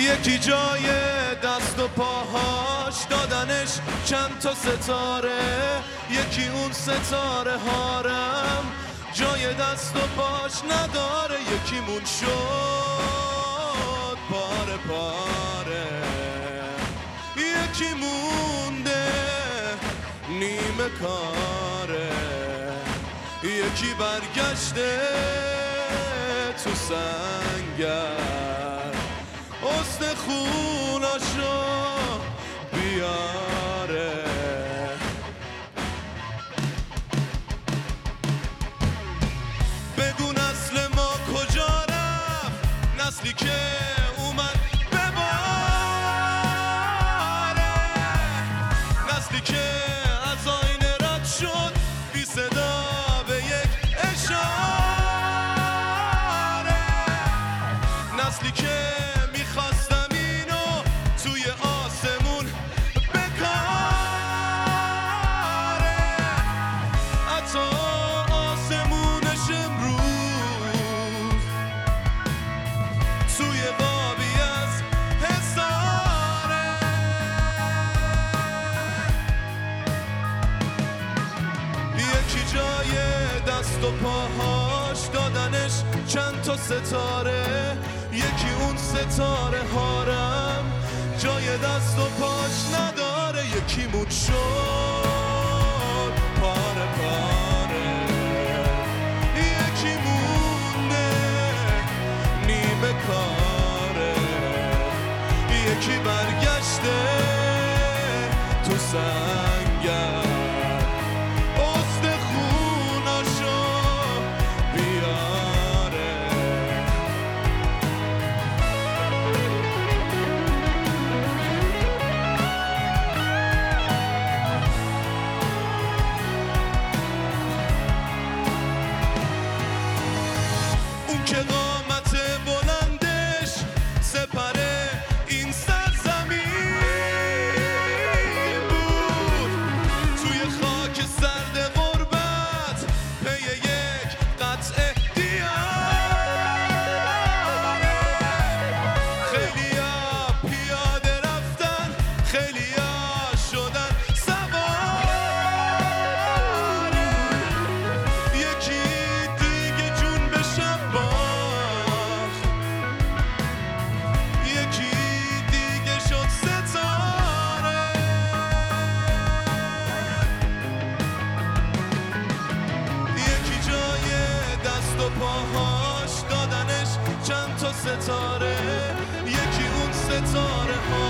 یکی جای دست و پاهاش دادنش چند تا ستاره یکی اون ستاره هارم جای دست و پاش نداره یکیمون شد پاره پاره. یکی مونده نیمه کاره یکی برگشته تو سنگر استخوناشو بیاره. بگو نسل ما کجا رفت؟ نسلی که اومد پاهاش دادنش چند تا ستاره؟ یکی اون ستاره هارم جای دست و پاش نداره یکی مون شد. پاره پاره. یکی مونده نیمه کاره. یکی برگشته تو سنگر دست و پاهاش دادنش چند تا ستاره؟ یکی اون ستاره هارم